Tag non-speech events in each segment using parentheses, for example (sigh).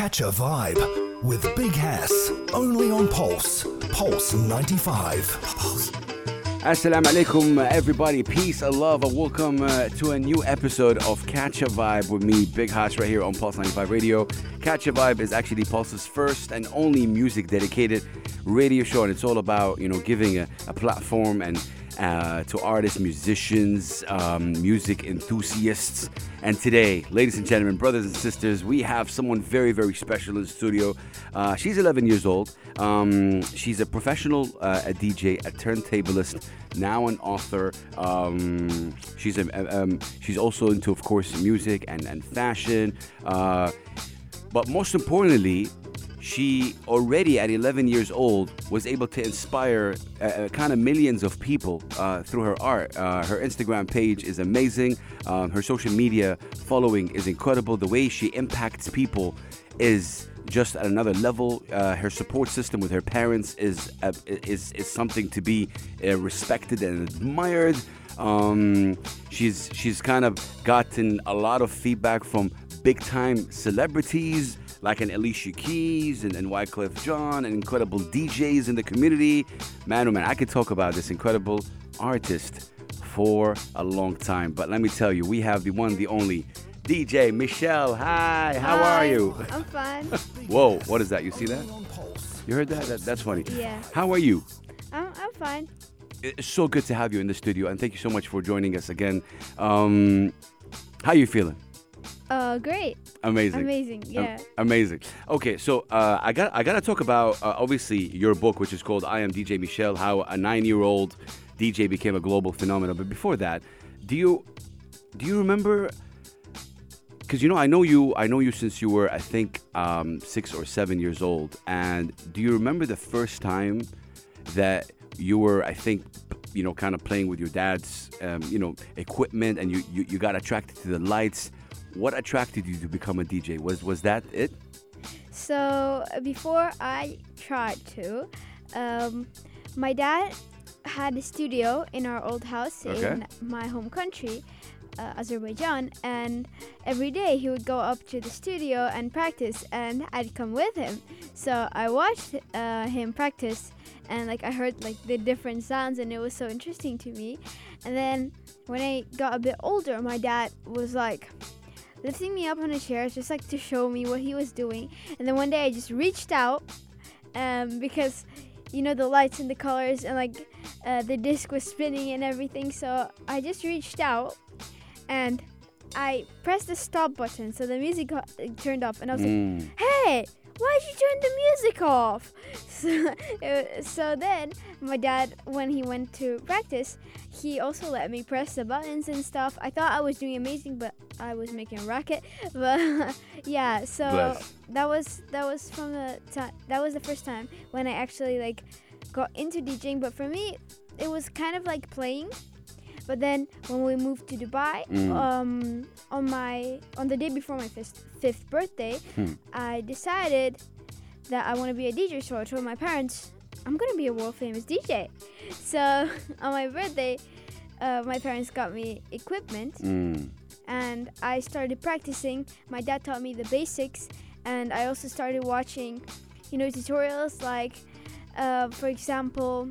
Catch a vibe with Big Hass. Only on Pulse. Pulse 95. Pulse. Assalamu alaikum, everybody. Peace and love, and welcome uh, to a new episode of Catch a Vibe with me, Big Hass, right here on Pulse 95 Radio. Catch a Vibe is actually Pulse's first and only music dedicated radio show, and it's all about you know giving a, a platform and uh, to artists, musicians, um, music enthusiasts. And today, ladies and gentlemen, brothers and sisters, we have someone very, very special in the studio. Uh, she's 11 years old. Um, she's a professional uh, a DJ, a turntablist, now an author. Um, she's a, um, she's also into, of course, music and and fashion. Uh, but most importantly, she already at 11 years old was able to inspire uh, uh kind of millions of people uh, through her art. Uh, her Instagram page is amazing. Um, her social media following is incredible. The way she impacts people is just at another level. Uh, her support system with her parents is uh, is is something to be respected and admired. Um, she's she's kind of gotten a lot of feedback from big time celebrities like an Alicia Keys and, and Wyclef Jean and incredible DJs in the community. Man, oh man, I could talk about this incredible artist for a long time. But let me tell you, we have the one, the only DJ Michelle. Hi, how Hi, are you? I'm fine. (laughs) Whoa, what is that? You see that? You heard that? that that's funny. Yeah. How are you? I'm, I'm fine. It's so good to have you in the studio, and thank you so much for joining us again. Um, how you feeling? Uh, great. Amazing. Amazing. Yeah. amazing. Okay, so uh, I got I got to talk about uh, obviously your book, which is called "I Am DJ Michelle: How a Nine-Year-Old DJ Became a Global Phenomenon." But before that, do you do you remember? Because you know, I know you. I know you since you were, I think, um, six or seven years old. And do you remember the first time that you were, I think, you know, kind of playing with your dad's, um, you know, equipment, and you, you you got attracted to the lights? What attracted you to become a DJ? Was was that it? So before I tried to, um, my dad had a studio in our old house Okay. in my home country, uh, Azerbaijan, and every day he would go up to the studio and practice, and I'd come with him. So I watched uh, him practice, and like I heard like the different sounds, and it was so interesting to me. And then when I got a bit older, my dad was like lifting me up on a chair just like to show me what he was doing. And then one day I just reached out um, because you know the lights and the colors and like uh, the disc was spinning and everything. So I just reached out and I pressed the stop button so the music got, uh, turned off, and I was like, Mm. hey why'd you turn the music off? (laughs) So, uh, so then my dad when he went to practice he also let me press the buttons and stuff. I thought i was doing amazing but i was making a racket. (laughs) But yeah so Bless. that was that was from the time that was the first time when i actually like got into djing. But for me it was kind of like playing. But then when we moved to Dubai, Mm. um, on my on the day before my fifth, fifth birthday, Hmm. I decided that I want to be a DJ. So I told my parents, I'm gonna be a world famous DJ. So (laughs) on my birthday, uh, my parents got me equipment, Mm. and I started practicing. My dad taught me the basics, and I also started watching, you know, tutorials like, uh, for example,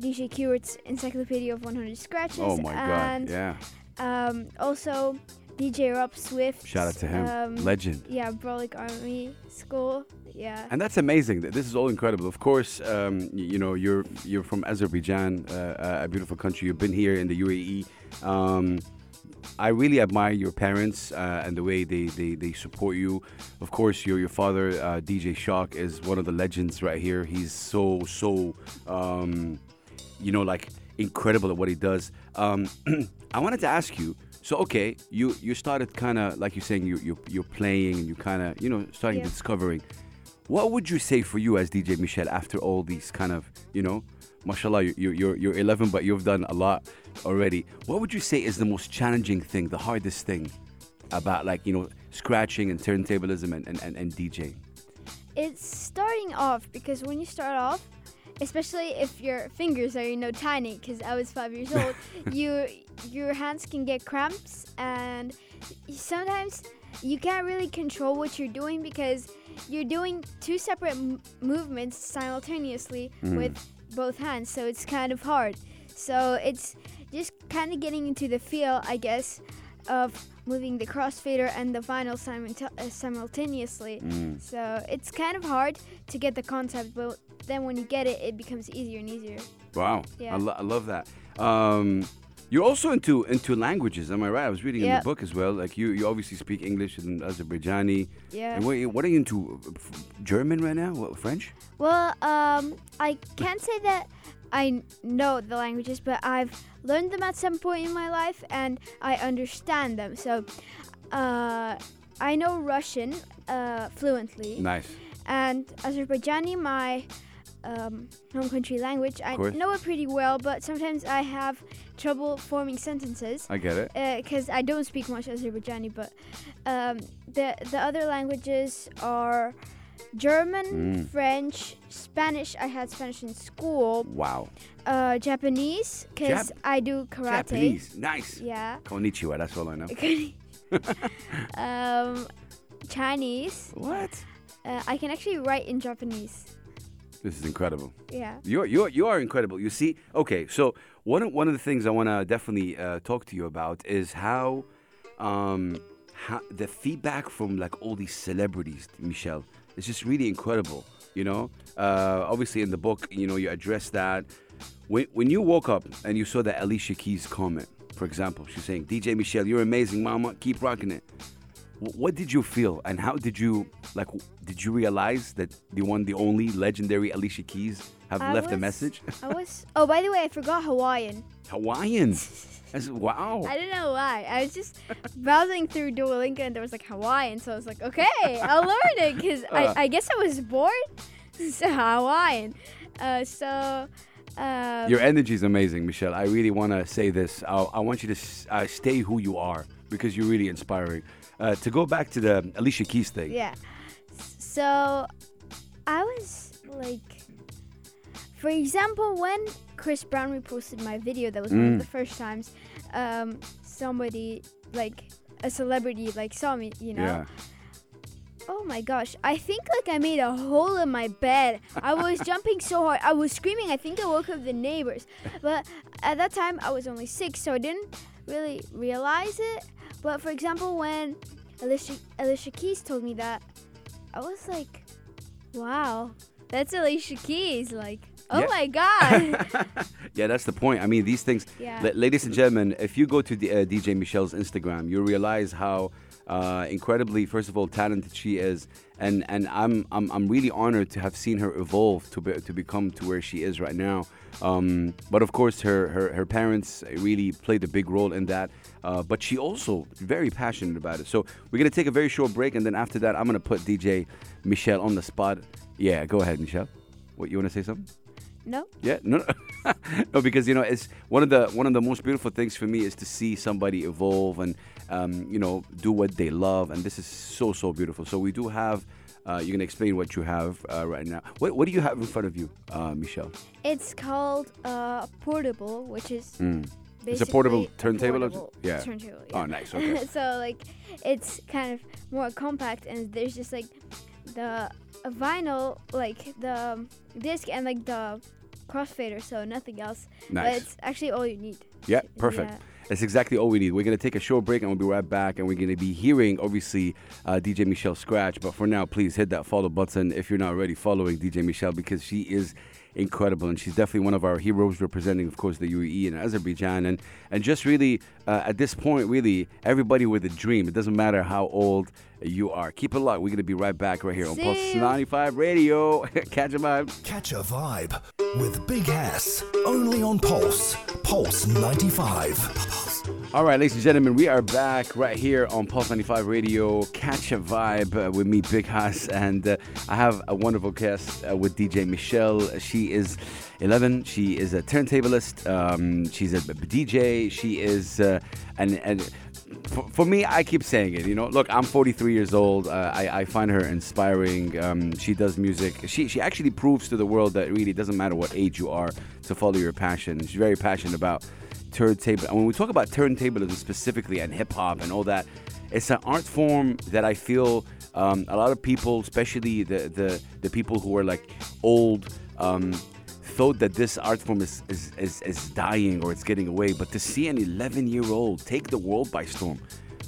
DJ Keyword's Encyclopedia of 100 Scratches. Oh my God! and Yeah. um, also DJ Rob Swift. Shout out to him. Um, Legend. Yeah, Brolic Army School. Yeah. And that's amazing. This is all incredible. Of course, um, you know you're you're from Azerbaijan, uh, a beautiful country. You've been here in the UAE. Um, I really admire your parents uh, and the way they, they, they support you. Of course, your your father, uh, DJ Shock, is one of the legends right here. He's so so, um, you know, like incredible at what he does. Um, (clears throat) I wanted to ask you. So okay, you you started kind of like you're saying you you you're playing and you kind of you know starting Yeah. discovering. What would you say for you as DJ Michelle after all these kind of, you know, mashallah, you, you- you're, you're 11, but you've done a lot already. What would you say is the most challenging thing, the hardest thing about like, you know, scratching and turntablism and, and, and, and DJing? It's starting off because when you start off, especially if your fingers are you know tiny, because I was five years old, (laughs) you your hands can get cramps and sometimes you can't really control what you're doing because you're doing two separate m- movements simultaneously mm. with both hands. So it's kind of hard. So it's just kind of getting into the feel, I guess, of moving the crossfader and the vinyl uh, simultaneously. So it's kind of hard to get the concept, but then when you get it, it becomes easier and easier. Wow, Yeah. I, lo- I love that. Um, you're also into into languages, am I right? I was reading in the book as well. Like you, you obviously speak English and Azerbaijani. Yeah. And what, what are you into? German right now? What, French? Well, um, I can't say that I know the languages, but I've learned them at some point in my life and I understand them. So, uh, I know Russian uh, fluently Nice. and Azerbaijani, my um, home country language. I know it pretty well, but sometimes I have trouble forming sentences I get it. because I don't speak much Azerbaijani, but um, the the other languages are German, Mm. French, Spanish. I had Spanish in school. Wow. Uh, Japanese, because Jap- I do karate. Japanese. Nice. Yeah. Konnichiwa. That's all I know. um, Chinese. What? Uh, I can actually write in Japanese. This is incredible. Yeah. You're you're you are incredible. You see, okay. So one of, one of the things I want to definitely uh, talk to you about is how, um, how the feedback from like all these celebrities, Michelle, is just really incredible. You know, uh, obviously in the book, you know, you address that. When when you woke up and you saw that Alicia Keys comment, for example, she's saying, "DJ Michelle, you're amazing, Mama. Keep rocking it." What did you feel, and how did you like? Did you realize that the one, the only legendary Alicia Keys have I left a message? I was. Oh, by the way, I forgot Hawaiian. Hawaiian. (laughs) That's, wow. I don't know why. I was just browsing through Duolingo and there was like Hawaii, and so I was like, okay, I'll (laughs) learn it because Uh. I, I guess I was bored. so (laughs) Hawaiian. Uh, so. Um, Your energy is amazing, Michelle. I really want to say this. I, I want you to s- uh, stay who you are because you're really inspiring. Uh, to go back to the Alicia Keys thing. Yeah. So I was like, for example, when Chris Brown reposted my video, that was one Mm. of the first times um, somebody, like a celebrity, like saw me, you know. Yeah. Oh my gosh, I think like I made a hole in my bed. I was (laughs) jumping so hard. I was screaming. I think I woke up the neighbors. But at that time, I was only six, so I didn't really realize it. But for example, when Alicia, Alicia Keys told me that, I was like, wow, that's Alicia Keys. Like, oh Yeah. my (laughs) God. yeah, that's the point. I mean, these things, Yeah. Ladies and gentlemen, if you go to the, uh, DJ Michelle's Instagram, you realize how uh, incredibly, first of all, talented she is, and and I'm I'm, I'm really honored to have seen her evolve to be, to become to where she is right now. Um, but of course, her, her her parents really played a big role in that. Uh, but she also very passionate about it. So we're gonna take a very short break, and then after that, I'm gonna put DJ Michelle on the spot. Yeah, go ahead, Michelle. What you wanna say something? No? Yeah, no, no, (laughs) no, because you know it's one of the one of the most beautiful things for me is to see somebody evolve and um, you know do what they love, and this is so so beautiful. So we do have. Uh, you're gonna explain what you have uh, right now. What what do you have in front of you, uh, Michelle? It's called uh, portable, which is Mm. It's a portable basically a turntable portable yeah. Turntable. Oh, nice. Okay. (laughs) so like, it's kind of more compact, and there's just like the a vinyl, like the disc, and like the crossfader. So nothing else. But nice. it's actually all you need. Yeah, perfect. Yeah. That's exactly all we need. We're going to take a short break and we'll be right back. And we're going to be hearing, obviously, uh, DJ Michelle Scratch. But for now, please hit that follow button if you're not already following DJ Michelle because she is incredible and she's definitely one of our heroes representing, of course, the UAE and Azerbaijan. And, and just really, uh, at this point, really, everybody with a dream. It doesn't matter how old you are. Keep it locked. We're going to be right back right here on See Pulse 95 Radio. (laughs) Catch a vibe. Catch a vibe with Big Hass only on Pulse. Pulse 95. All right, ladies and gentlemen, we are back right here on Pulse 95 Radio. Catch a vibe uh, with me, Big Hass, and uh, I have a wonderful guest uh, with DJ Michelle. She is 11. She is a turntablist. Um, she's a DJ. She is, uh, and and for, for me, I keep saying it. You know, look, I'm 43 years old. Uh, I, I find her inspiring. Um, she does music. She she actually proves to the world that really doesn't matter what age you are to follow your passion. She's very passionate about turntable. And when we talk about turntablism specifically and hip hop and all that, it's an art form that I feel um, a lot of people, especially the the, the people who are like old. Um, thought that this art form is, is, is, is dying or it's getting away, but to see an 11 year old take the world by storm,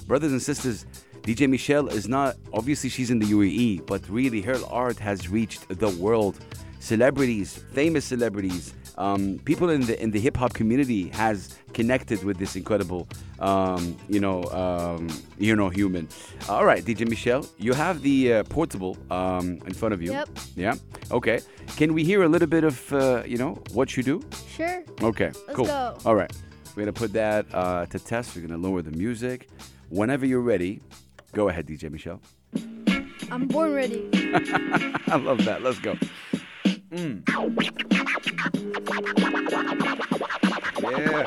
brothers and sisters, DJ Michelle is not obviously she's in the UAE, but really her art has reached the world. Celebrities, famous celebrities, um, people in the in the hip hop community has connected with this incredible, um, you know, um, you know, human. All right, DJ Michelle, you have the uh, portable um, in front of you. Yep. Yeah. Okay. Can we hear a little bit of uh, you know what you do? Sure. Okay. Let's cool. go. All right. We're gonna put that uh, to test. We're gonna lower the music. Whenever you're ready, go ahead, DJ Michelle. I'm born ready. (laughs) I love that. Let's go. Mm. Yeah.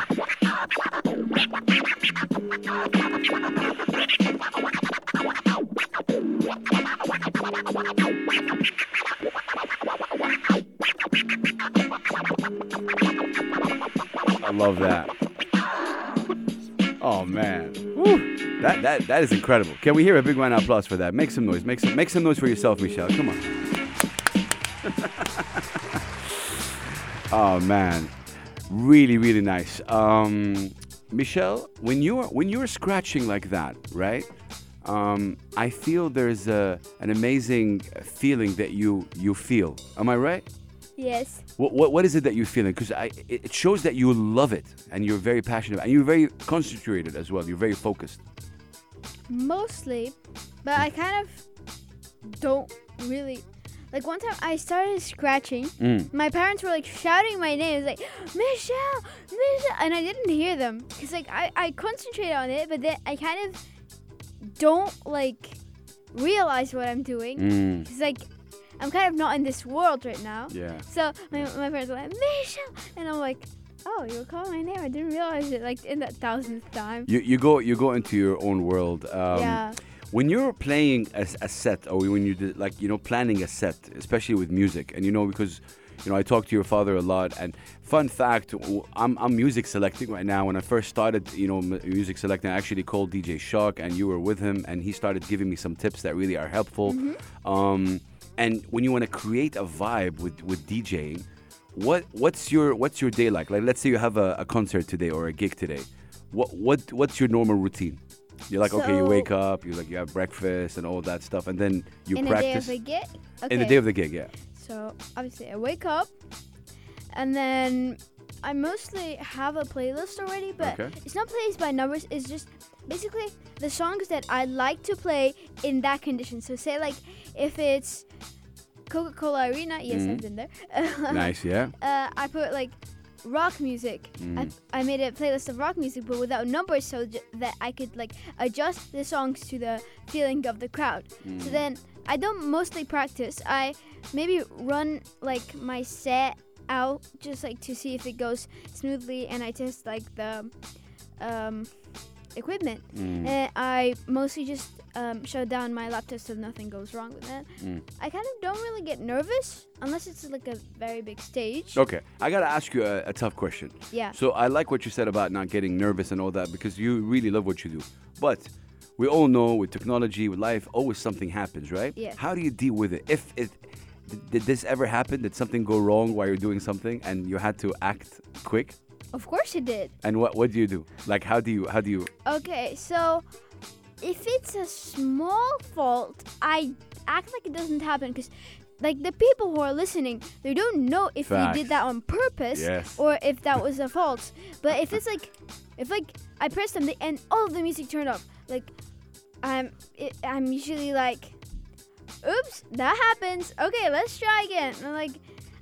I love that. Oh man. Woo. That that that is incredible. Can we hear a big round of applause for that? Make some noise. Make some make some noise for yourself, Michelle. Come on. (laughs) oh man. Really, really nice. Um Michelle, when you're when you're scratching like that, right? Um, I feel there's a an amazing feeling that you you feel. Am I right? Yes. What, what, what is it that you're feeling? Because I it it shows that you love it and you're very passionate and you're very concentrated as well. You're very focused. Mostly, but I kind of don't really. Like one time I started scratching. Mm. My parents were like shouting my name. It was like, Michelle, Michelle. And I didn't hear them. Because like I, I concentrate on it, but then I kind of don't like realize what I'm doing. Mm. Because like I'm kind of not in this world right now. Yeah. So my, my parents were like, Michelle. And I'm like, oh, you were calling my name. I didn't realize it like in that thousandth time. You, you go you go into your own world. Um, yeah. When you're playing a, a set, or when you did, like you know planning a set, especially with music, and you know because you know I talk to your father a lot. And fun fact, I'm I'm music selecting right now. When I first started, you know, music selecting, I actually called DJ Shock, and you were with him, and he started giving me some tips that really are helpful. Um, and when you want to create a vibe with with DJing, what what's your what's your day like? Like let's say you have a, a concert today or a gig today. What what what's your normal routine? You're like okay, you wake up, you like you have breakfast and all that stuff, and then you in practice In the day of the gig. Okay. in the day of the gig. Yeah. So obviously I wake up, and then I mostly have a playlist already, but Okay. it's not plays by numbers. It's just basically the songs that I like to play in that condition. So say like if it's Coca-Cola Arena, yes, Mhm. I've been there. (laughs) nice. Yeah. uh, I put like rock music. Mm. I, I made a playlist of rock music, but without numbers, so j- that I could like adjust the songs to the feeling of the crowd. Mm. So then I don't mostly practice. I maybe run like my set out just like to see if it goes smoothly, and I test like the um, equipment. Mm. And I mostly just um, shut down my laptop so nothing goes wrong with it. Mm. I kind of don't really get nervous unless it's like a very big stage. Okay, I gotta ask you a, a tough question. Yeah. So I like what you said about not getting nervous and all that because you really love what you do. But we all know with technology, with life, always something happens, right? Yeah. How do you deal with it? If it did- did this ever happen? Did something go wrong while you're doing something and you had to act quick? Of course it did. And what what do you do? Like how do you how do you? Okay, so if it's a small fault, I act like it doesn't happen because, like, the people who are listening, they don't know if we Facts. did that on purpose Yes. or if that was a (laughs) fault. But if it's like, if like I press something and all of the music turned off, like, I'm it, I'm usually like, oops, that happens. Okay, let's try again. And like,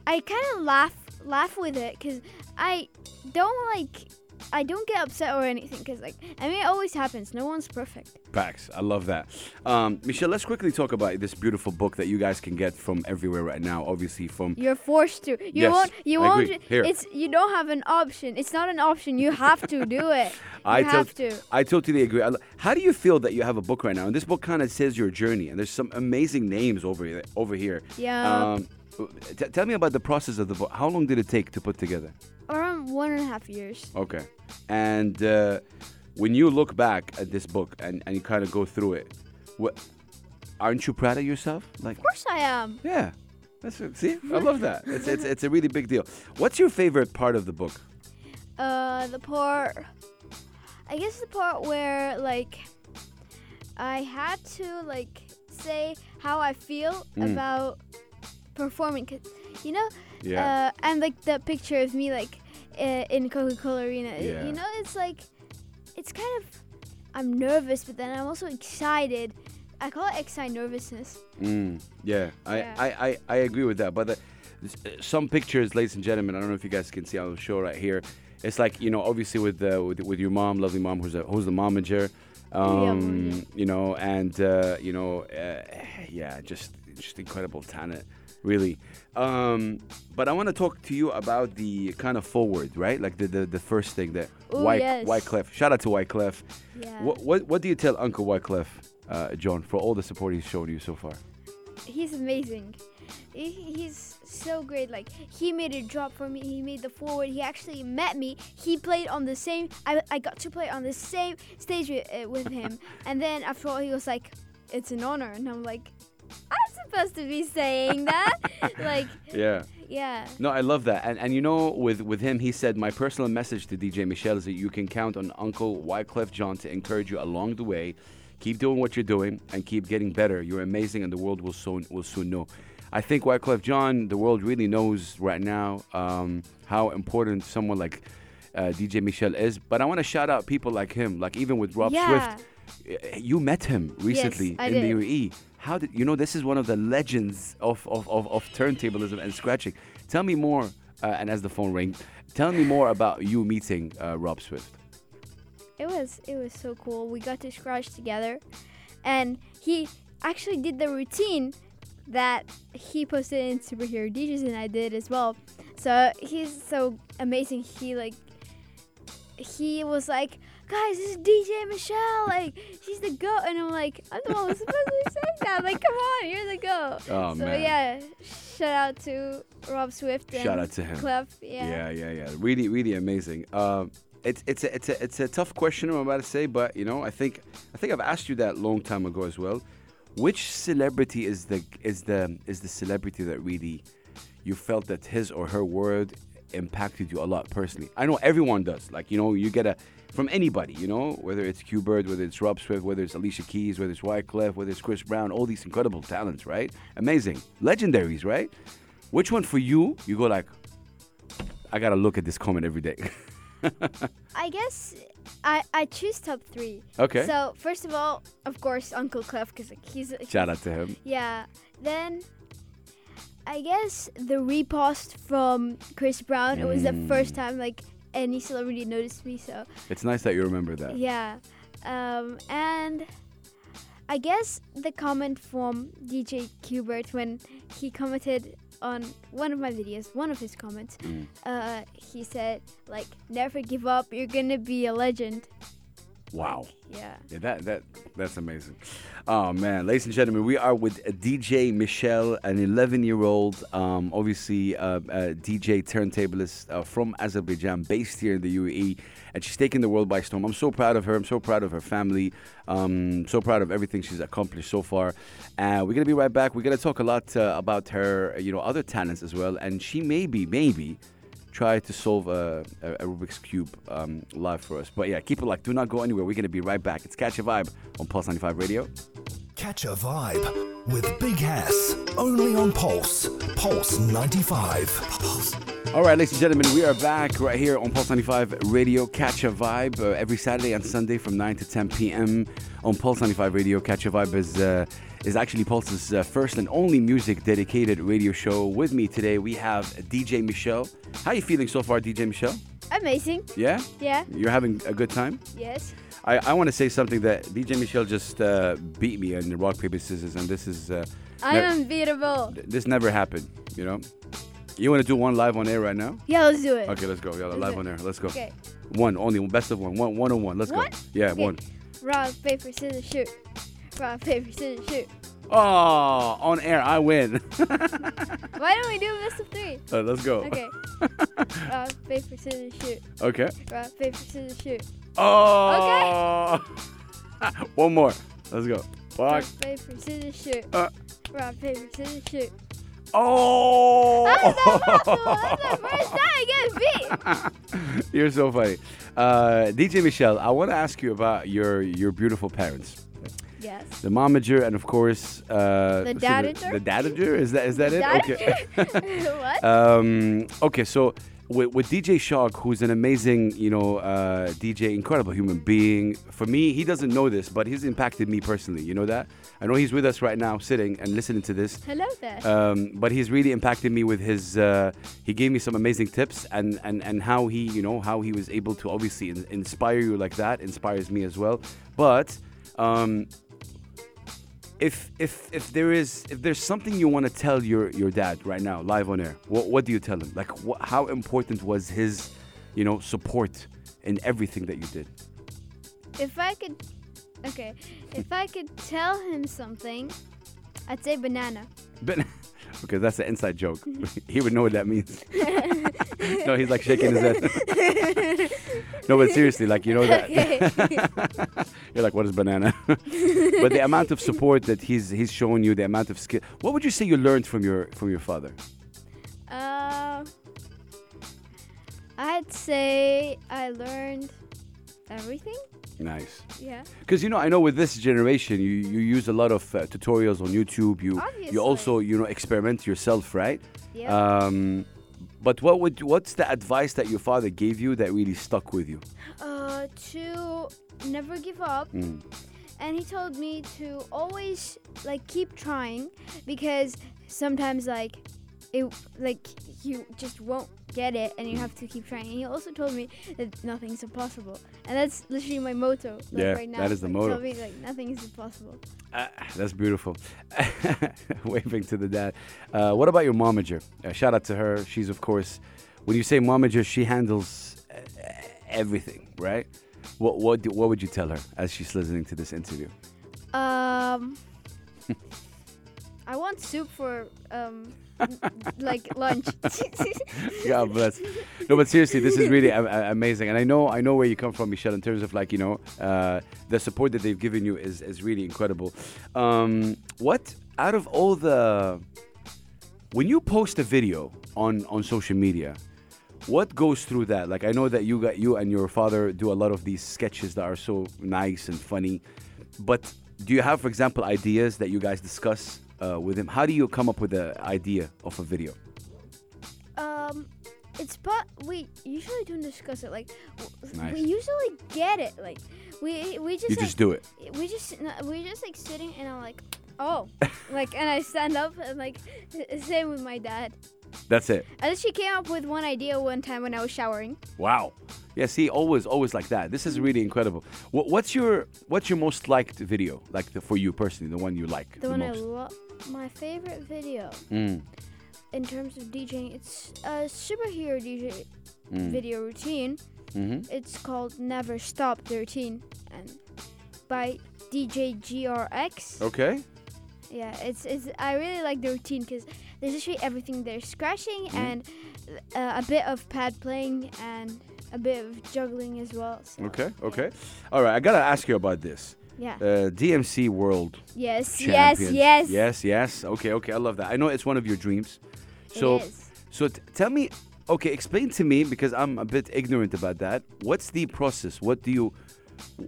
I kind of laugh laugh with it because I don't like. I don't get upset or anything because, like, I mean, it always happens. No one's perfect. Facts. I love that. Um, Michelle, let's quickly talk about this beautiful book that you guys can get from everywhere right now. Obviously, from You're forced to. You Yes, won't. You I won't. agree. Here. It's you don't have an option. It's not an option. You have to do (laughs) it. I have to. I totally agree. I lo- How do you feel that you have a book right now? And this book kind of says your journey, and there's some amazing names over here. Over here. Yeah. Um, t- tell me about the process of the book. How long did it take to put together? Around one and a half years. Okay. And uh, when you look back at this book and, and you kind of go through it, what aren't you proud of yourself? Like, Of course I am. yeah, that's it. See, I love that. (laughs) It's it's it's a really big deal. What's your favorite part of the book? Uh, the part, I guess the part where like I had to like say how I feel Mm. about performing, 'cause, you know, Yeah. uh, and like the picture of me like uh, in Coca-Cola Arena. Yeah. You know, it's like it's kind of I'm nervous, but then I'm also excited. I call it excited nervousness. Mm, yeah, I, Yeah. I, I, I agree with that. But the, some pictures, ladies and gentlemen, I don't know if you guys can see on the show right here. It's like you know, obviously with uh, with, with your mom, lovely mom, who's a, who's the momager, um, yeah. you know, and uh, you know, uh, (sighs) yeah, just just incredible talent, really. Um, but I want to talk to you about the kind of forward, right? Like the the, the first thing that Ooh, White yes. Wyclef. Shout out to Wyclef. Yeah. What what what do you tell Uncle Wyclef, uh, Jean, for all the support he's shown you so far? he's amazing. He, he's so great. Like he made a drop for me. He made the forward. He actually met me. He played on the same. I, I got to play on the same stage with, uh, with him. (laughs) and then after all, he was like, "It's an honor," and I'm like, "I'm supposed to be saying that." (laughs) like, Yeah. yeah. No, I love that. And and you know, with with him, he said, my personal message to DJ Michelle is that you can count on Uncle Wyclef Jean to encourage you along the way. Keep doing what you're doing and keep getting better. You're amazing, and the world will soon will soon know. I think Wyclef Jean, the world really knows right now um, how important someone like uh, DJ Michelle is. But I want to shout out people like him, like even with Rob Yeah. Swift. You met him recently I in the. UAE. How did you know? This is one of the legends of of, of, of turntablism and scratching. Tell me more. Uh, and as the phone rang, tell me more about you meeting uh, Rob Swift. It was it was so cool. We got to scratch together, and he actually did the routine that he posted in Superhero DJs, and I did as well. So he's so amazing. He like he was like, guys, this is DJ Michelle. Like she's the goat, and I'm like, I'm the one who's supposed to be saying that. Like, come on, you're the goat. Oh, so man. yeah, shout out to Rob Swift and Shout out to him. Clef. Yeah. Yeah, yeah, yeah. Really, really amazing. Um, it's it's a, it's a it's a tough question I'm about to say, but you know, I think I think I've asked you that long time ago as well. Which celebrity is the is the is the celebrity that really you felt that his or her word impacted you a lot personally? I know everyone does. Like you know, you get a from anybody, you know, whether it's Qbert, whether it's Rob Swift, whether it's Alicia Keys, whether it's Wyclef, whether it's Chris Brown, all these incredible talents, right? Amazing, legendaries, right? Which one for you? You go like, I gotta look at this comment every day. (laughs) I guess I I choose top three. Okay. So first of all, of course, Uncle Clef, because like, he's Shout out to him. yeah. Then I guess the repost from Chris Brown. It was the first Mm. time like any celebrity noticed me. So It's nice that you remember that. yeah. Um, and I guess the comment from DJ Qbert when he commented on one of my videos, one of his comments, Mm. uh, he said like, "Never give up. You're gonna be a legend." Wow. Yeah. Yeah, that that that's amazing. Oh man, ladies and gentlemen, we are with DJ Michelle, an 11-year-old, um, obviously uh, uh, DJ turntablist uh, from Azerbaijan, based here in the UAE, and she's taking the world by storm. I'm so proud of her. I'm so proud of her family. Um, so proud of everything she's accomplished so far. Uh, we're gonna be right back. We're gonna talk a lot uh, about her, you know, other talents as well, and she maybe, maybe try to solve a, a, Rubik's Cube um, live for us. But yeah, keep it locked. Do not go anywhere. We're going to be right back. It's Catch a Vibe on Pulse 95 Radio. Catch a vibe with Big Hass. Only on Pulse. Pulse 95. Pulse. All right, ladies and gentlemen, we are back right here on Pulse 95 Radio. Catch a Vibe uh, every Saturday and Sunday from 9 to 10 p.m. on Pulse 95 Radio. Catch a Vibe is, uh, is actually Pulse's uh, first and only music dedicated radio show. With me today, we have DJ Michelle. How are you feeling so far, DJ Michelle? Amazing. Yeah? Yeah. You're having a good time? Yes. I, I want to say something that DJ Michelle just uh, beat me in the rock paper scissors, and this is uh, I'm ne- unbeatable. this never happened. You know, you want to do one live on air right now? Yeah, let's do it. Okay, let's go. Yeah, Let's live on air. Let's go. Okay. One only, best of one. One one on one. Let's One? go. Yeah, Okay. one. Rock, paper, scissors, shoot. Rock, paper, scissors, shoot. Oh, on air, I win. (laughs) Why don't we do a best of three? Let's go. Okay. Rock, paper, scissors, shoot. Okay. Rock, paper, scissors, shoot. Oh. (laughs) One more. Let's go. Rock, Fuck. paper, scissors, shoot. Uh. Rock, paper, scissors, shoot. Oh. That's (laughs) the first time I get beat. You're so funny. Uh, DJ Michelle, I want to ask you about your your beautiful parents. Yes. The momager and of course uh, The so dadager? The, dadager is that is that it? Okay. (laughs) what? (laughs) Um, okay, so with, with DJ Shock, who's an amazing, you know, uh, DJ, incredible human being. For me, he doesn't know this, but he's impacted me personally. You know that? I know he's with us right now, sitting and listening to this. Hello there. Um, but he's really impacted me with his. Uh, he gave me some amazing tips, and, and and how he, you know, how he was able to obviously in, inspire you like that inspires me as well. But um, if if if there is if there's something you want to tell your your dad right now live on air, what what do you tell him? Like, wh- how important was his, you know, support in everything that you did? if I could, okay, if I could tell him something, I'd say banana. But (laughs) okay, that's an inside joke. Mm-hmm. (laughs) he would know what that means. (laughs) no, he's like shaking his head. no, but seriously, like you know that you're like, what is banana? But the amount of support that he's he's shown you, the amount of skill. What would you say you learned from your from your father? uh, I'd say I learned everything. Nice. Yeah. Because you know, I know with this generation, you, you use a lot of uh, tutorials on YouTube. You Obviously. you also you know experiment yourself, right? Yeah. Um, but what would what's the advice that your father gave you that really stuck with you? uh, to never give up. Mm. And he told me to always like keep trying because sometimes like it like you just won't get it and you have to keep trying and he also told me that nothing's impossible and that's literally my motto like, Yeah, right now that is the Like, motto. me like nothing is impossible Ah, that's beautiful. (laughs) Waving to the dad. Uh, what about your momager? Uh, shout out to her. She's of course, when you say momager, she handles uh, everything, right? What what do, what would you tell her as she's listening to this interview? um (laughs) i want soup for um like lunch (laughs) God bless. No, but seriously, this is really a- a- amazing, and I know I know where you come from, Michelle. In terms of like you know uh, the support that they've given you is is really incredible. Um, what out of all the when you post a video on on social media, what goes through that? Like I know that you got you and your father do a lot of these sketches that are so nice and funny, but do you have, for example, ideas that you guys discuss uh, with him? How do you come up with the idea of a video? Um, it's but we usually don't discuss it. Like, w- Nice. we usually get it. Like, we we just You like, just do it. we just we just like sitting and I'm like, oh, like, and I stand up and like same with my dad. That's it. And she came up with one idea one time when I was showering. Wow. Yeah, see, always, always like that. This is really incredible. What, what's your What's your most liked video, like the, for you personally, the one you like The the, one I love, my favorite video Mm, in terms of DJing, it's a superhero DJ mm, video routine. hmm It's called Never Stop the Routine, and by DJ GRX. Okay. Yeah, it's it's. I really like the routine because there's actually everything. There's scratching Mhm. and uh, a bit of pad playing and a bit of juggling as well. so, Okay. Okay. All right. I gotta ask you about this. Yeah. Uh, DMC World yes. Champions. Yes. Yes. Yes. Yes. Okay. Okay. I love that. I know it's one of your dreams. So, so t- tell me. Okay, explain to me because I'm a bit ignorant about that. What's the process? What do you,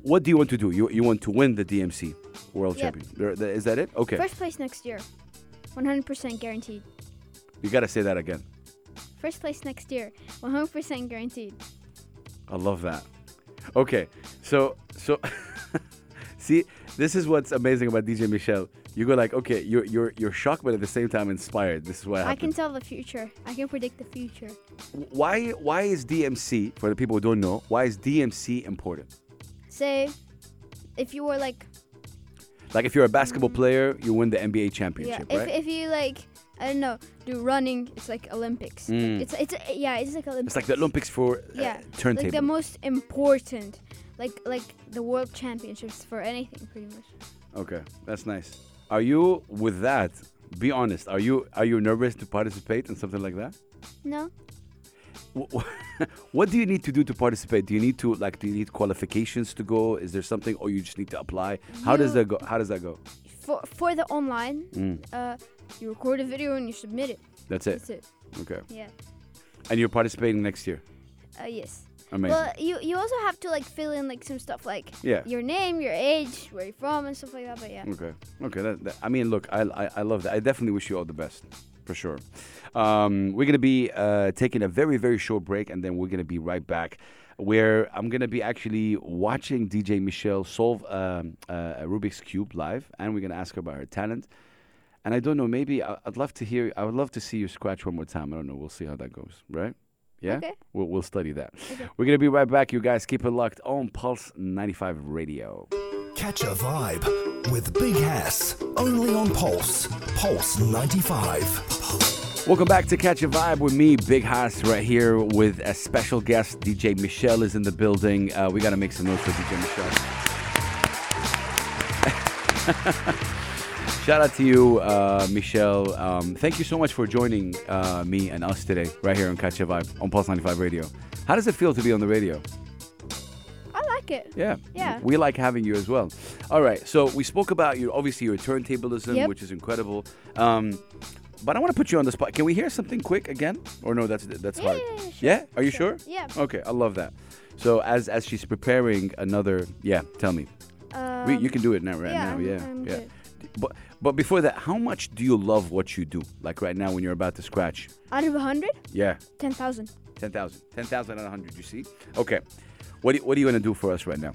what do you want to do? You you want to win the DMC World Yep. Champion? Is that it? Okay. First place next year, 100% guaranteed. You gotta say that again. First place next year, 100% guaranteed. I love that. Okay, so so (laughs) see, this is what's amazing about DJ Michelle. You go like, okay, you're you're you're shocked, but at the same time inspired. This is what I can tell the future. I can predict the future. Why why is DMC for the people who don't know? Why is DMC important? Say, if you were like Like if you're a basketball player, you win the NBA championship, yeah, right? if, if you like, I don't know, do running, it's like Olympics. Mm. It's it's yeah, it's like Olympics. it's like the Olympics for uh, Yeah, turntable. like the most important, like like the world championships for anything, pretty much. okay, that's nice. Are you with that? Be honest. Are you are you nervous to participate in something like that? No, w- (laughs) what do you need to do to participate? Do you need to like? Do you need qualifications to go? Is there something, or you just need to apply? How does that go? How does that go? For for the online, Mm, uh, you record a video and you submit it. that's it. That's it. Okay. Yeah. And you're participating next year. Uh, yes. Amazing. Well, you you also have to like fill in like some stuff like yeah. your name, your age, where you're from, and stuff like that. But yeah. Okay. Okay. That, that- I mean, look, I, I I love that. I definitely wish you all the best, for sure. Um, we're gonna be uh, taking a very very short break, and then we're gonna be right back. Where I'm gonna be actually watching DJ Michelle solve um, uh, a Rubik's cube live, and we're gonna ask her about her talent. And I don't know, maybe I- I'd love to hear. I would love to see you scratch one more time. I don't know. We'll see how that goes. Right? Yeah. Okay. We'll, we'll study that. Okay. We're gonna be right back. You guys keep it locked on Pulse 95 Radio. Catch a vibe with Big Hass. Only on Pulse. Pulse 95. Welcome back to Catch a Vibe with me, Big Hass, right here with a special guest. DJ Michelle is in the building. Uh, we got to make some noise for DJ Michelle. (laughs) Shout out to you, uh, Michelle. Um, thank you so much for joining uh, me and us today, right here on Catch a Vibe on Pulse 95 Radio. How does it feel to be on the radio? Like it. Yeah. Yeah. We like having you as well. All right. So we spoke about your obviously your turntablism, Yep. which is incredible. Um, but I want to put you on the spot. Can we hear something quick again? Or no, that's that's Yeah, hard. yeah, sure, Yeah? Are you sure? Yeah. Okay, I love that. So as as she's preparing another, yeah, tell me. Um, we, you can do it now, right yeah, now. I'm- yeah, I'm yeah. good. But but before that, how much do you love what you do? Like right now when you're about to scratch. Out of a hundred, Yeah, ten thousand. 10,000. 10,000 and 100, you see? Okay. What do, what are you going to do for us right now?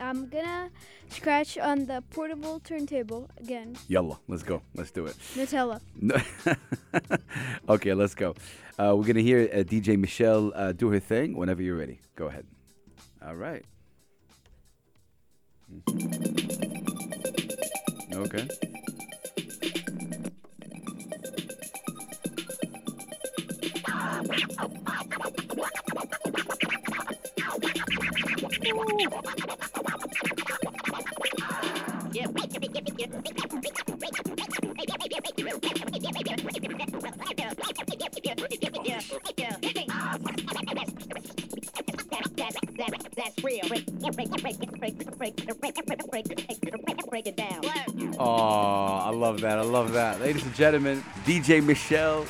I'm gonna scratch on the portable turntable again. Yalla, let's go. Let's do it. Nutella. No. (laughs) okay, let's go. Uh, we're gonna hear uh, DJ Michelle uh, do her thing whenever you're ready. Go ahead. All right. Mhm. Okay. Oh, I love that. I love that. Ladies and gentlemen, DJ Michelle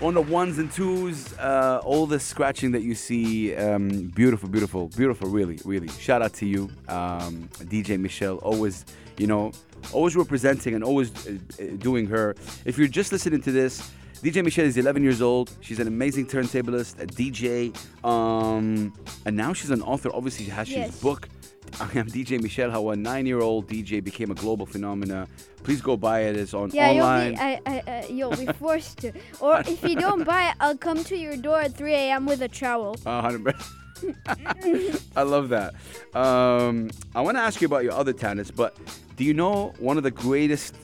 on the ones and twos. Uh, all the scratching that you see, um, beautiful, beautiful, beautiful. Really, really. Shout out to you, um, DJ Michelle. Always, you know, always representing and always uh, uh, doing her. If you're just listening to this. DJ Michelle is 11 years old. She's an amazing turntablist, a DJ, um, and now she's an author. Obviously, she has she's book. (laughs) I am DJ Michelle. How a nine-year-old DJ became a global phenomena. Please go buy it. It's on Yeah, online. you'll be, I, I, uh, you'll be forced to. Or if you don't (laughs) buy it, I'll come to your door at 3 a.m. with a trowel. A hundred percent. (laughs) I love that. Um, I want to ask you about your other talents, but do you know one of the greatest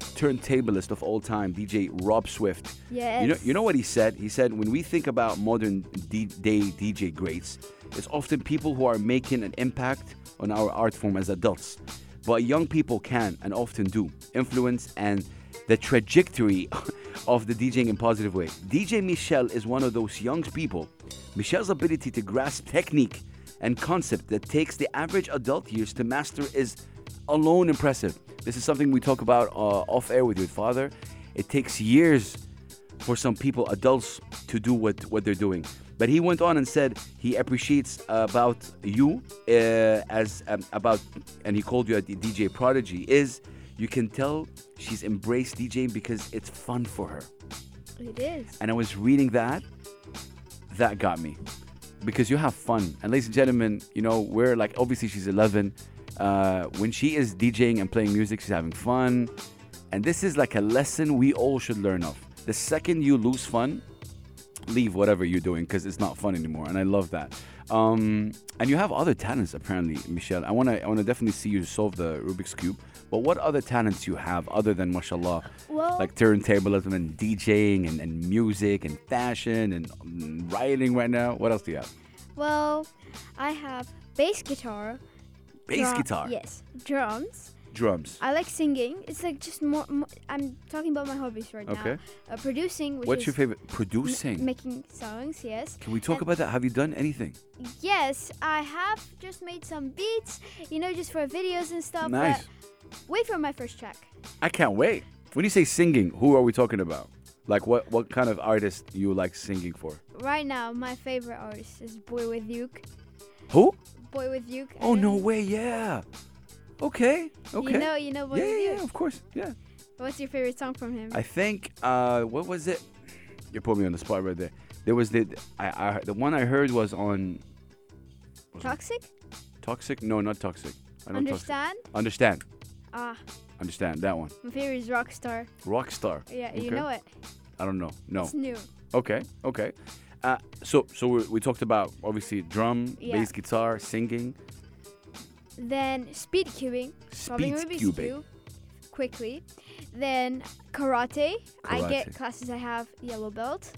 turntablists of all time, DJ Rob Swift? Yes. You know, you know what he said? He said when we think about modern D- day DJ greats, it's often people who are making an impact on our art form as adults, but young people can and often do influence and the trajectory (laughs) of the DJing in positive way. DJ Michelle is one of those young people. Michelle's ability to grasp technique and concept that takes the average adult years to master is alone impressive. This is something we talk about uh, off air with your father. It takes years for some people, adults, to do what, what they're doing. But he went on and said he appreciates about you uh, as um, about, and he called you a DJ prodigy. Is you can tell she's embraced DJing because it's fun for her. It is. And I was reading that, that got me because you have fun. And ladies and gentlemen, you know we're like obviously she's 11. Uh, when she is DJing and playing music, she's having fun. And this is like a lesson we all should learn of. The second you lose fun, leave whatever you're doing because it's not fun anymore. And I love that. Um, and you have other talents apparently, Michelle. I wanna I wanna definitely see you solve the Rubik's cube. But what other talents you have other than mashallah, Well, like turntablism and DJing and, and music and fashion and mm, writing right now? What else do you have? well, I have bass guitar. Bass drum- guitar. Yes, drums, drums. I like singing. It's like just more. more I'm talking about my hobbies right Okay. now. Uh, producing, which What's your favorite? Producing. making songs. Yes. Can we talk and- about that? Have you done anything? Yes, I have just made some beats. You know, just for videos and stuff. Nice. But wait for my first track. I can't wait. When you say singing, who are we talking about? Like what what kind of artist you like singing for? Right now, my favorite artist is Boy with Uke. Who? Boy with Uke. Oh no way, yeah. Okay. Okay. You know, you know Boy yeah, yeah, yeah, of course. Yeah. What's your favorite song from him? I think uh what was it? You put me on the spot right there. There was the I, I the one I heard was on was it Toxic. Toxic? No, not toxic. I don't toxic. Understand? Understand. Ah, Understand that one. my favorite is Rockstar. Rockstar. Yeah, you know it. I don't know. No. It's new. Okay. Okay. Uh, so so we, we talked about obviously drum, Yeah. bass guitar, singing, Then speed cubing. solving speed Rubik's cubing. Cube quickly. Then karate. I get classes. I have yellow belt.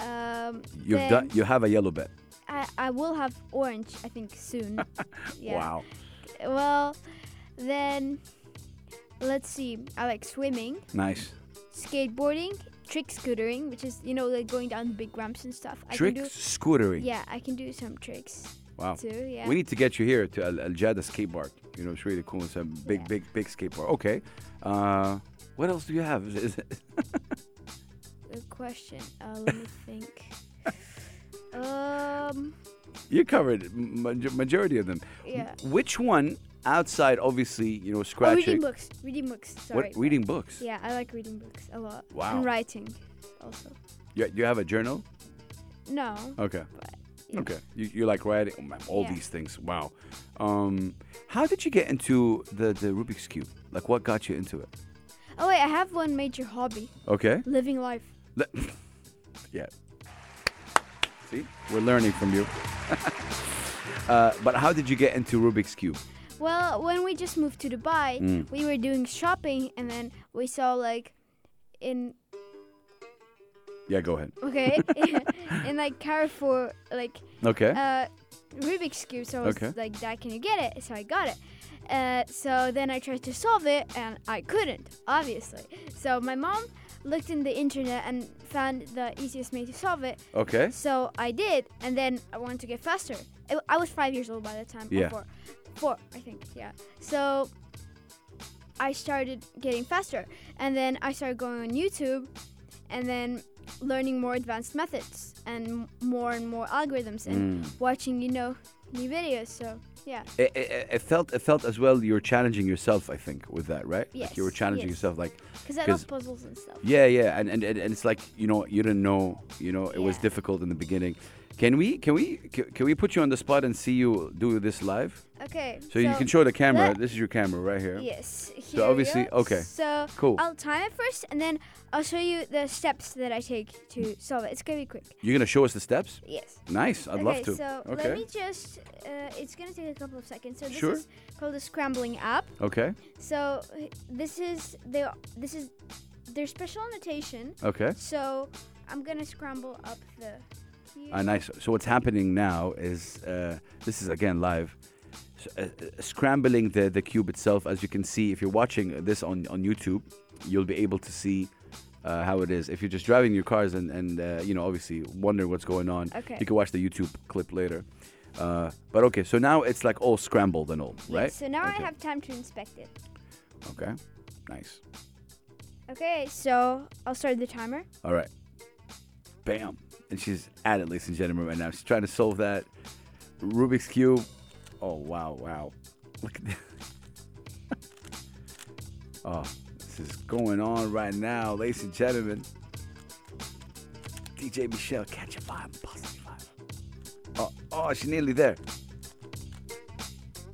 Um, You've done. You have a yellow belt. I, I will have orange. I think soon. (laughs) yeah. Wow. Well, then let's see. I like swimming, Nice. skateboarding, trick scootering, which is you know like going down big ramps and stuff. I can do. scootering. Yeah, I can do some tricks Wow. too. Yeah. We need to get you here to Al, Al Jada skate park. You know, it's really cool. It's a big, Yeah. big, big skate park. Okay. Uh, what else do you have? Is, is it (laughs) Good question. Uh, let me think. (laughs) Um. you covered maj- majority of them. Yeah. Which one outside, obviously, you know, Oh, scratching? reading books. Reading books. Sorry. what reading books? Yeah, I like reading books a lot. Wow. And writing, also. You, you have a journal? No. Okay. But. Okay. You, you like writing? Oh, man, all Yeah. these things. Wow. Um, how did you get into the, the Rubik's Cube? Like, what got you into it? Oh wait, I have one major hobby: Okay. living life. Le- (laughs) yeah. See, we're learning from you. (laughs) uh, but how did you get into Rubik's Cube? Well, when we just moved to Dubai, Mm. we were doing shopping, and then we saw like in Yeah, go ahead. okay in (laughs) like Carrefour like Okay. uh, Rubik's cube. So I was Okay. like, "Dad, can you get it?" So I got it. Uh, so then I tried to solve it, and I couldn't, obviously. So my mom looked in the internet and found the easiest way to solve it. okay. So I did, and then I wanted to get faster. I, I was five years old by the time. or Yeah. Four. Four, I think. Yeah. So I started getting faster, and then I started going on YouTube, and then learning more advanced methods and more and more algorithms and Mm. watching, you know, new videos. So yeah. It, it, it felt it felt as well you're challenging yourself. I think with that, right? Like you were challenging yes. yourself, like Because I love puzzles and stuff. yeah, yeah, and, and and and it's like you know you didn't know, you know, it was difficult in the beginning. Can we can we can, we put you on the spot and see you do this live? Okay. So, you can show the camera. This is your camera right here. Yes. here we obviously- okay. So Cool. I'll time it first, and then I'll show you the steps that I take to solve it. It's gonna be quick. You're gonna show us the steps? Yes. Nice. I'd okay, love to. so okay. let me just. Uh, it's gonna take a couple of seconds. So this Sure. is called the scrambling app. Okay. So this is the this is their special annotation. Okay. So I'm gonna scramble up the. Ah, nice. So what's happening now is uh, this is again live. S- uh, uh, scrambling the, the cube itself, as you can see, if you're watching this on, on YouTube, you'll be able to see uh, how it is. If you're just driving your cars and, and uh, you know, obviously wondering what's going on, Okay. you can watch the YouTube clip later. Uh, but okay, so now it's like all scrambled and all, Yes, right? So now Okay. I have time to inspect it. Okay, nice. Okay, so I'll start the timer. All right. Bam. And she's at it, ladies and gentlemen, right now. She's trying to solve that Rubik's Cube. Oh, wow, wow. Look at that. (laughs) oh, this is going on right now, ladies and gentlemen. DJ Michelle, catch a vibe, positive vibe. Oh, oh, she's nearly there.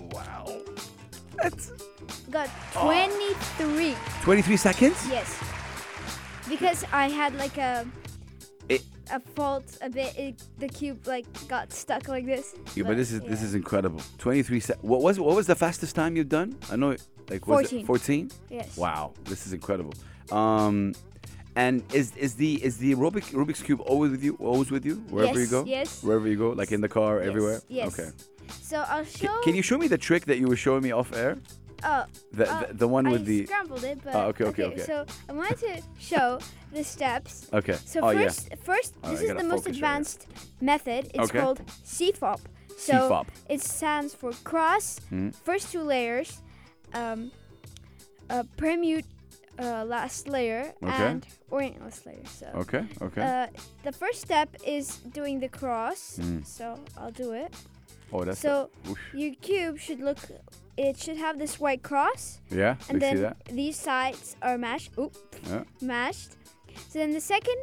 Wow. That's Got Oh. 23. 23 seconds? Yes. Because I had like a a fault a bit. It, the cube like got stuck like this. Yeah, but this is this is incredible. 23 se- What was what was the fastest time you've done? I know like was 14. it 14? Yes. Wow, this is incredible. Um and is is the is the Rubik Rubik's cube always with you always with you wherever you go? yes. Wherever you go, like in the car, Yes, everywhere? Yes. Okay. So I'll show. can you show me the trick that you were showing me off air? Oh, The, uh, the, the one with I the. scrambled it, but Oh, okay, okay, okay. So I wanted to show the steps. Okay. So oh, yeah. first, first, Oh, this I is the most focus right advanced method. It's Okay. called CFOP. So CFOP. it stands for cross, Mhm. first two layers, um, uh, permute, uh, last layer, Okay. and orient last layer. So Okay, okay. uh, the first step is doing the cross. Mm. So I'll do it. oh, that's. so Oof. your cube should look. It should have this white cross, yeah, and you see then that? these sides are mashed. Oop, Yeah. mashed. So then the second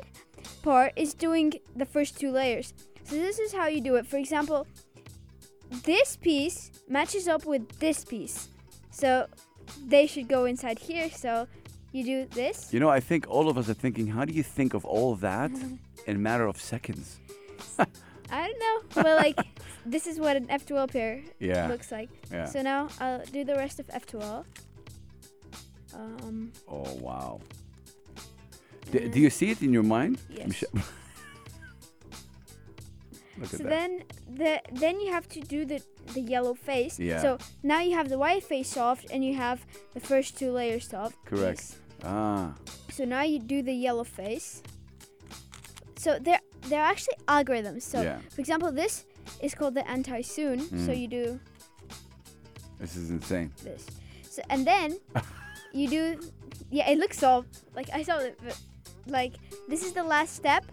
part is doing the first two layers. So this is how you do it. For example, this piece matches up with this piece. So they should go inside here. So you do this. You know, I think all of us are thinking, how do you think of all that (laughs) in a matter of seconds? (laughs) I don't know. but like (laughs) this is what an F2L pair Yeah. looks like. Yeah. So now I'll do the rest of F2L. Um, Oh, wow. D- do you see it in your mind? Yes. (laughs) So at that. then the then you have to do the the yellow face. Yeah. So now you have the white face solved and you have the first two layers solved. Correct. Yes. Ah, So now you do the yellow face. So they're they're actually algorithms. So Yeah. for example, this is called the anti-Sune. So Mm. you do this is insane. this. So and then (laughs) you do yeah, it looks solved. Like I saw it but like this is the last step.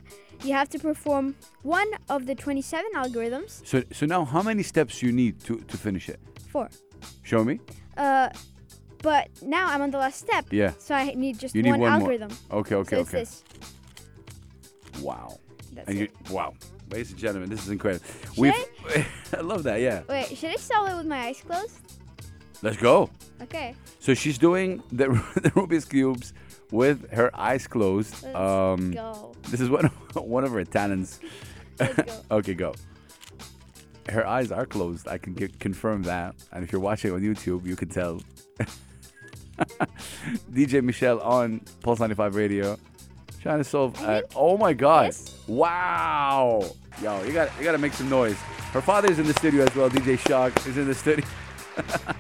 You have to perform one of the 27 algorithms. So, so now how many steps you need to, to finish it? Four. Show me. Uh but now I'm on the last step. Yeah. So I need just You need one, one more. algorithm. Okay, okay, so okay. this. Wow. That's And you, it. wow. Ladies and gentlemen, this is incredible. Should We've, (laughs) I love that, yeah. Wait, should I solve it with my eyes closed? Let's go. Okay. So she's doing the, (laughs) the Rubik's Cubes with her eyes closed. Let's Um, go. This is one of, (laughs) one of her talents. Go. okay, go. Her eyes are closed. I can get, confirm that. And if you're watching on YouTube, you can tell. DJ Michelle on Pulse 95 Radio, trying to solve. Uh, oh my God! Wow! Yo, you got you got to make some noise. Her father's in the studio as well. DJ Shock is in the studio. (laughs)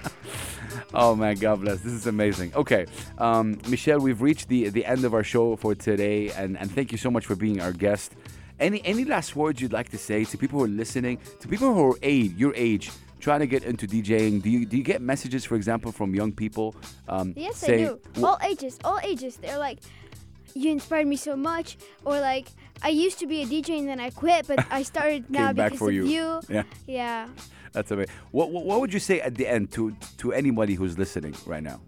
Oh man, God bless. This is amazing. Okay, um, Michelle, we've reached the the end of our show for today, and, and thank you so much for being our guest. Any any last words you'd like to say to people who are listening, to people who are age, your age, trying to get into DJing? Do you do you get messages, for example, from young people? Um, Yes, say, I do. All ages, all ages. They're like, you inspired me so much, or like, I used to be a DJ and then I quit, but I (laughs) started now because for of you. you. Yeah, Yeah. that's amazing. What, what what would you say at the end to to anybody who's listening right now?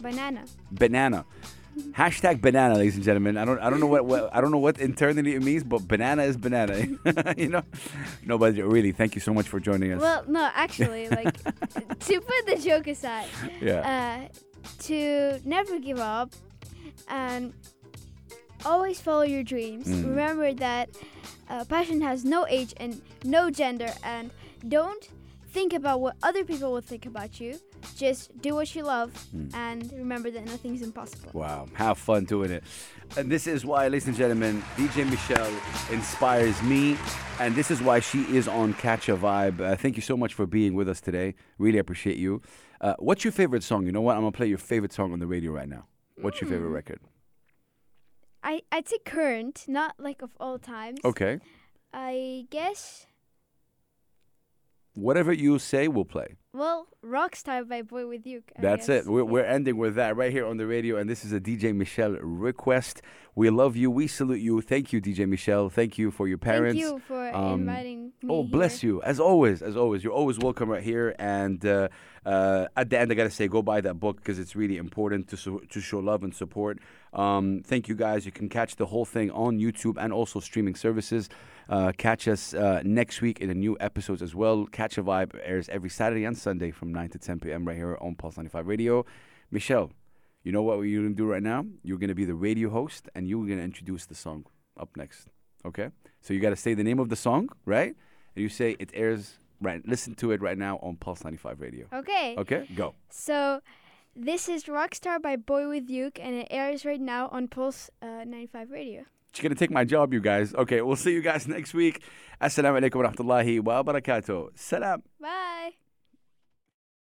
Banana. banana. Hashtag banana, ladies and gentlemen. I don't, I don't know what, what I don't know what internally it means, but banana is banana. (laughs) you know, no, but really, thank you so much for joining us. Well, no, actually, (laughs) like, to put the joke aside, yeah, uh, to never give up and always follow your dreams. Mm. Remember that uh, passion has no age and no gender, and don't think about what other people will think about you. Just do what you love, Mm. and remember that nothing's impossible. wow, have fun doing it. And this is why, ladies and gentlemen, DJ Michelle inspires me, and this is why she is on Catch a Vibe. Uh, thank you so much for being with us today. Really appreciate you. Uh, what's your favorite song? You know what? I'm gonna play your favorite song on the radio right now. What's your favorite Mm. record? I I'd say current, not like of all times. Okay, I guess. whatever you say, we'll play. Well, Rockstar by Boy With Uke. I That's guess. it. We're, we're ending with that right here on the radio, and this is a DJ Michelle request. We love you. We salute you. Thank you, DJ Michelle. Thank you for your parents. Thank you for Um, inviting me. Oh, bless you. As always, as always, you're always welcome right here. And uh, uh, at the end, I gotta say, go buy that book because it's really important to so, to show love and support. Um, thank you guys. You can catch the whole thing on YouTube and also streaming services. Uh, catch us uh, next week in the new episodes as well. Catch a Vibe airs every Saturday and Sunday from 9 to 10 p.m. right here on Pulse 95 Radio. Michelle, you know what you're gonna do right now? You're gonna be the radio host, and you're gonna introduce the song up next. Okay? So you gotta say the name of the song, right? And you say it airs right. Listen to it right now on Pulse 95 Radio. Okay. Okay, go. So, this is Rockstar by Boy With Uke, and it airs right now on Pulse uh, 95 Radio. She's gonna take my job, you guys. Okay, we'll see you guys (laughs) next week. Assalamu alaikum wa rahmatullahi wa barakatuh. Salam. Bye.